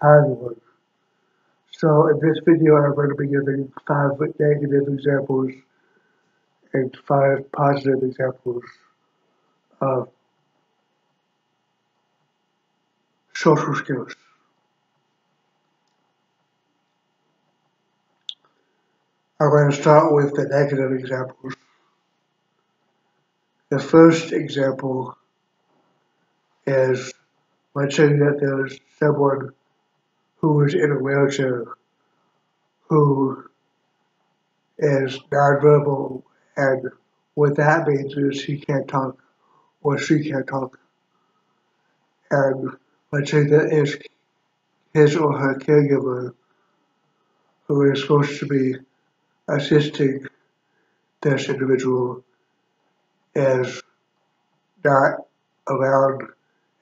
Hollywood. So in this video I'm going to be giving five negative examples and five positive examples of social skills. I'm going to start with the negative examples. The first example is let's say that there's someone who is in a wheelchair who is nonverbal and what that means is he can't talk or she can't talk. And let's say that is his or her caregiver who is supposed to be assisting this individual is not around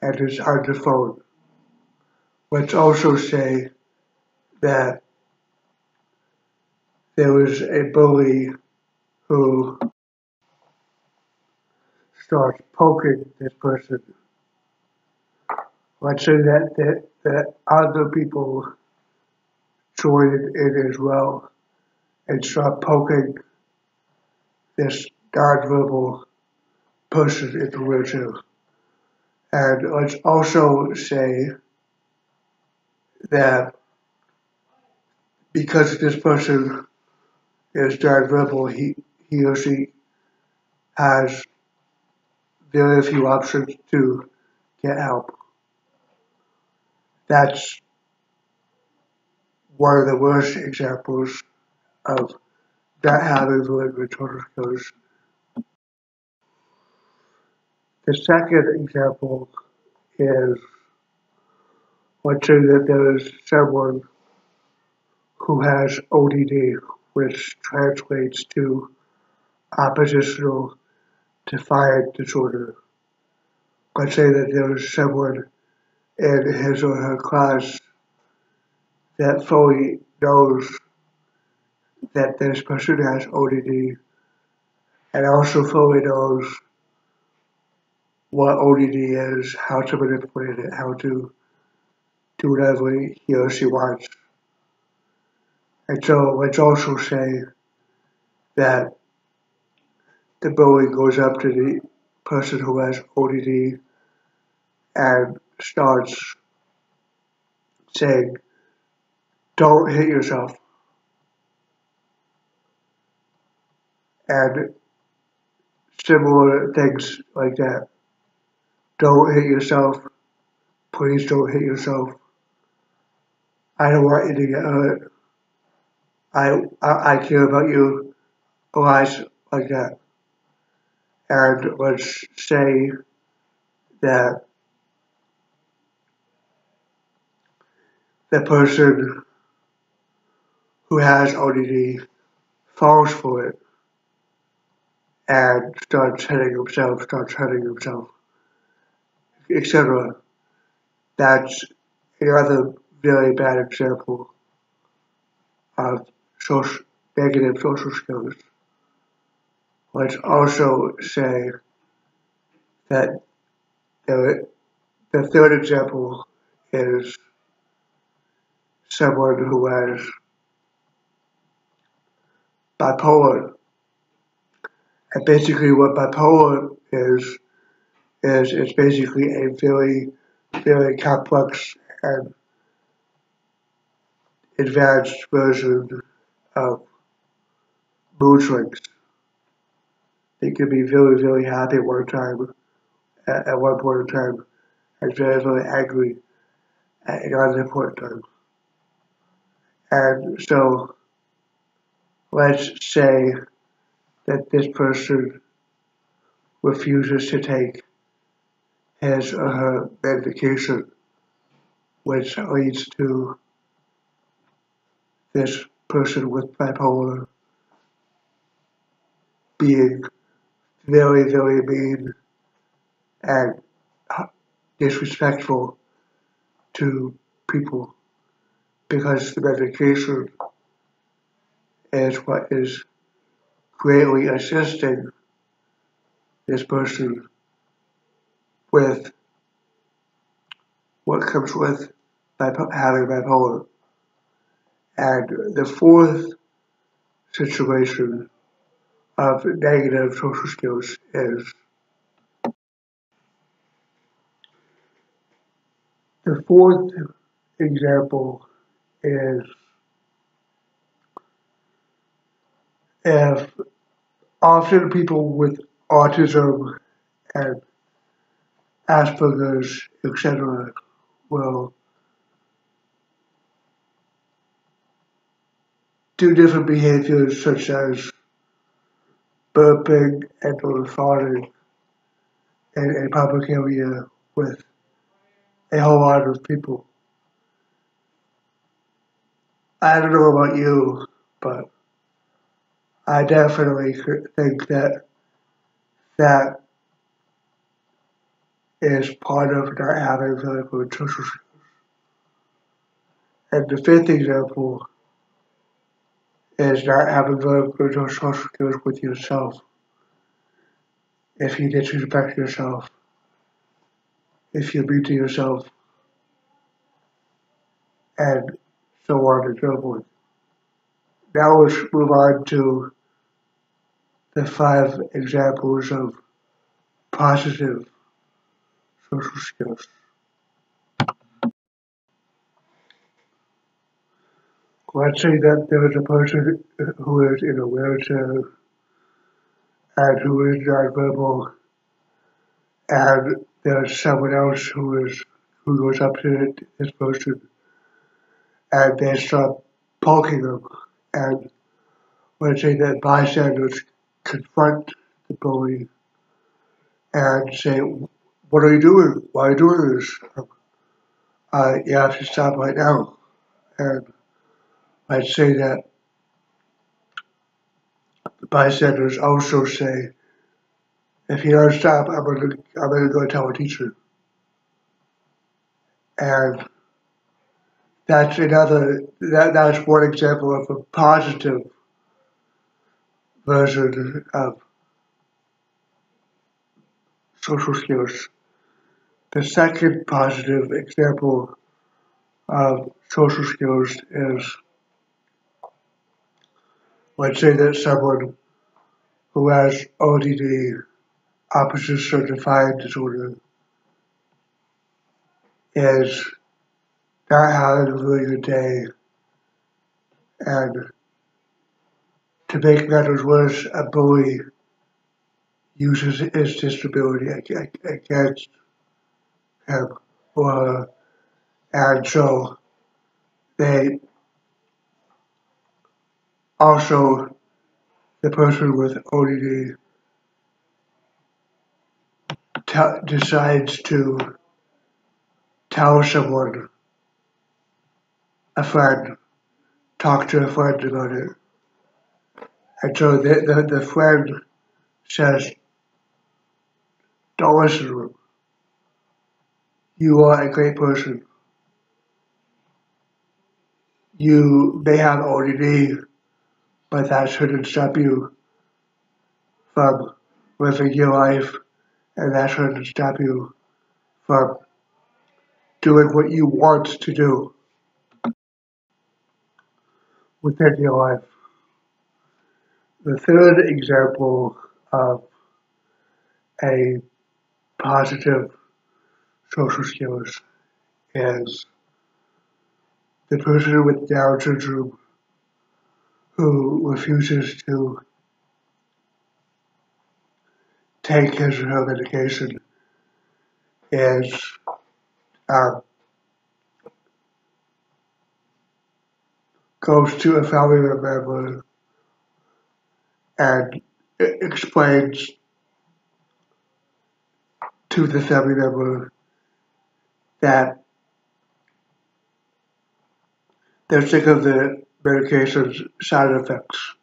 and is on the phone. Let's also say that there was a bully who starts poking this person. Let's say that, that, that other people joined in as well and start poking this nonverbal person in the wheelchair. And let's also say that because this person is nonverbal, he, he or she has very few options to get help. That's one of the worst examples of not having the language skills. The second example is let's say that there is someone who has ODD, which translates to oppositional defiant disorder. Let's say that there is someone in his or her class that fully knows that this person has ODD and also fully knows what ODD is, how to manipulate it, how to do whatever he or she wants. And so let's also say that the bully goes up to the person who has ODD and starts saying, don't hit yourself. And similar things like that. Don't hit yourself. Please don't hit yourself. I don't want you to get hurt. I, I, I care about you. Oh, Lies like that. And let's say that the person who has ODD falls for it and starts hitting himself, starts hurting himself, etc. That's another very bad example of social, negative social skills. Let's also say that the, the third example is someone who has bipolar. And basically what bipolar is, is it's basically a very, very complex and advanced version of mood swings. They can be very, very happy at one time, at, at one point in time, and very, very angry at another point in time. And so, let's say that this person refuses to take his or her medication, which leads to this person with bipolar being very, very mean and disrespectful to people because the medication is what is greatly assisting this person with what comes with having bipolar. And the fourth situation of negative social skills is the fourth example is if often people with autism and Asperger's, etc., will do different behaviors such as burping and or farting in a public area with a whole lot of people. I don't know about you, but I definitely think that that is part of not having very social skills. And the fifth example is not having good social skills with yourself. If you disrespect yourself, if you beat to yourself, and so on and so forth. Now let's move on to the five examples of positive social skills. Let's say that there is a person who is in a wheelchair and who is nonverbal, and there's someone else who is who goes up to this person and they start poking them. And let's say that bystanders confront the bully and say, What are you doing? Why are you doing this? Uh, you have to stop right now. And I'd say that the bystanders also say, if you don't stop, I'm gonna I'm gonna go tell a teacher. And that's another that that's one example of a positive version of social skills. The second positive example of social skills is let's say that someone who has ODD, oppositional defiant disorder, is not having a really good day and to make matters worse, a bully uses his disability against him. Uh, and so they also, the person with ODD decides to tell someone, a friend, talk to a friend about it. And so the, the, the friend says, don't listen to him. You are a great person. You may have ODD, but that shouldn't stop you from living your life, and that shouldn't stop you from doing what you want to do within your life. The third example of a positive social skills is the person with Down syndrome who refuses to take his or her medication is uh, goes to a family member and explains to the family member that they're sick of the medication's side effects.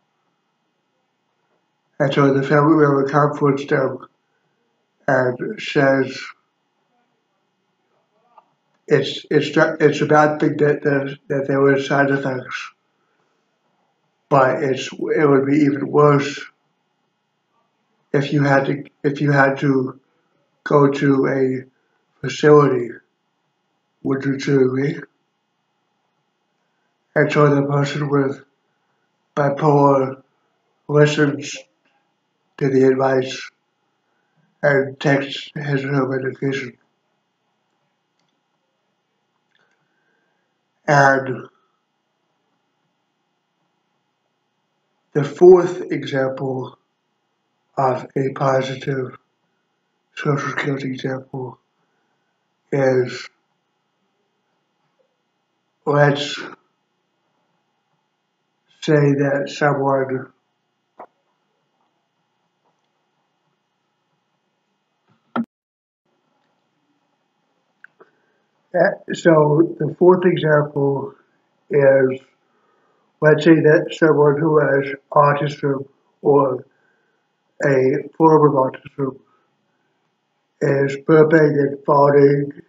And so the family member comforts them and says it's it's it's a bad thing that that, that there were side effects but it's it would be even worse if you had to if you had to go to a facility. Would you agree? So the person with bipolar listens to the advice and takes his or her medication. And the fourth example of a positive social skills example is let's say that someone so the fourth example is let's say that someone who has autism or a form of autism is burping and farting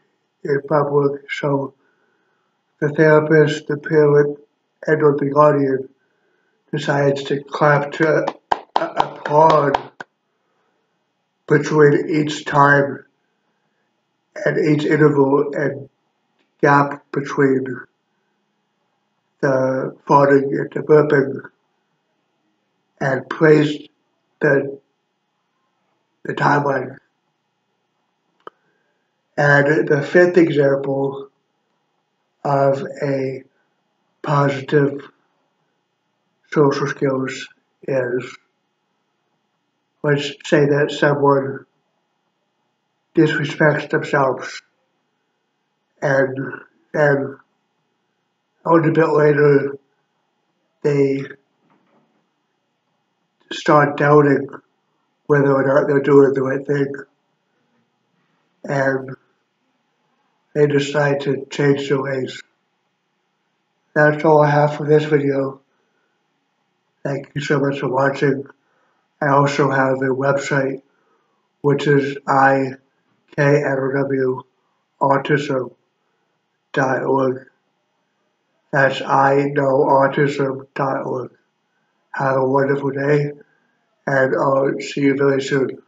in public, so the therapist, the parent, and or the audience decides to clap to applaud between each time and each interval and gap between the farting and the burping and praise the the timeline. And the fifth example of a positive social skills is let's say that someone disrespects themselves and then a little bit later they start doubting whether or not they're doing the right thing and they decide to change their ways. That's all I have for this video. Thank you so much for watching. I also have a website which is IKNOW autism autism.org. That's I know autism.org. Have a wonderful day, and I'll see you very soon.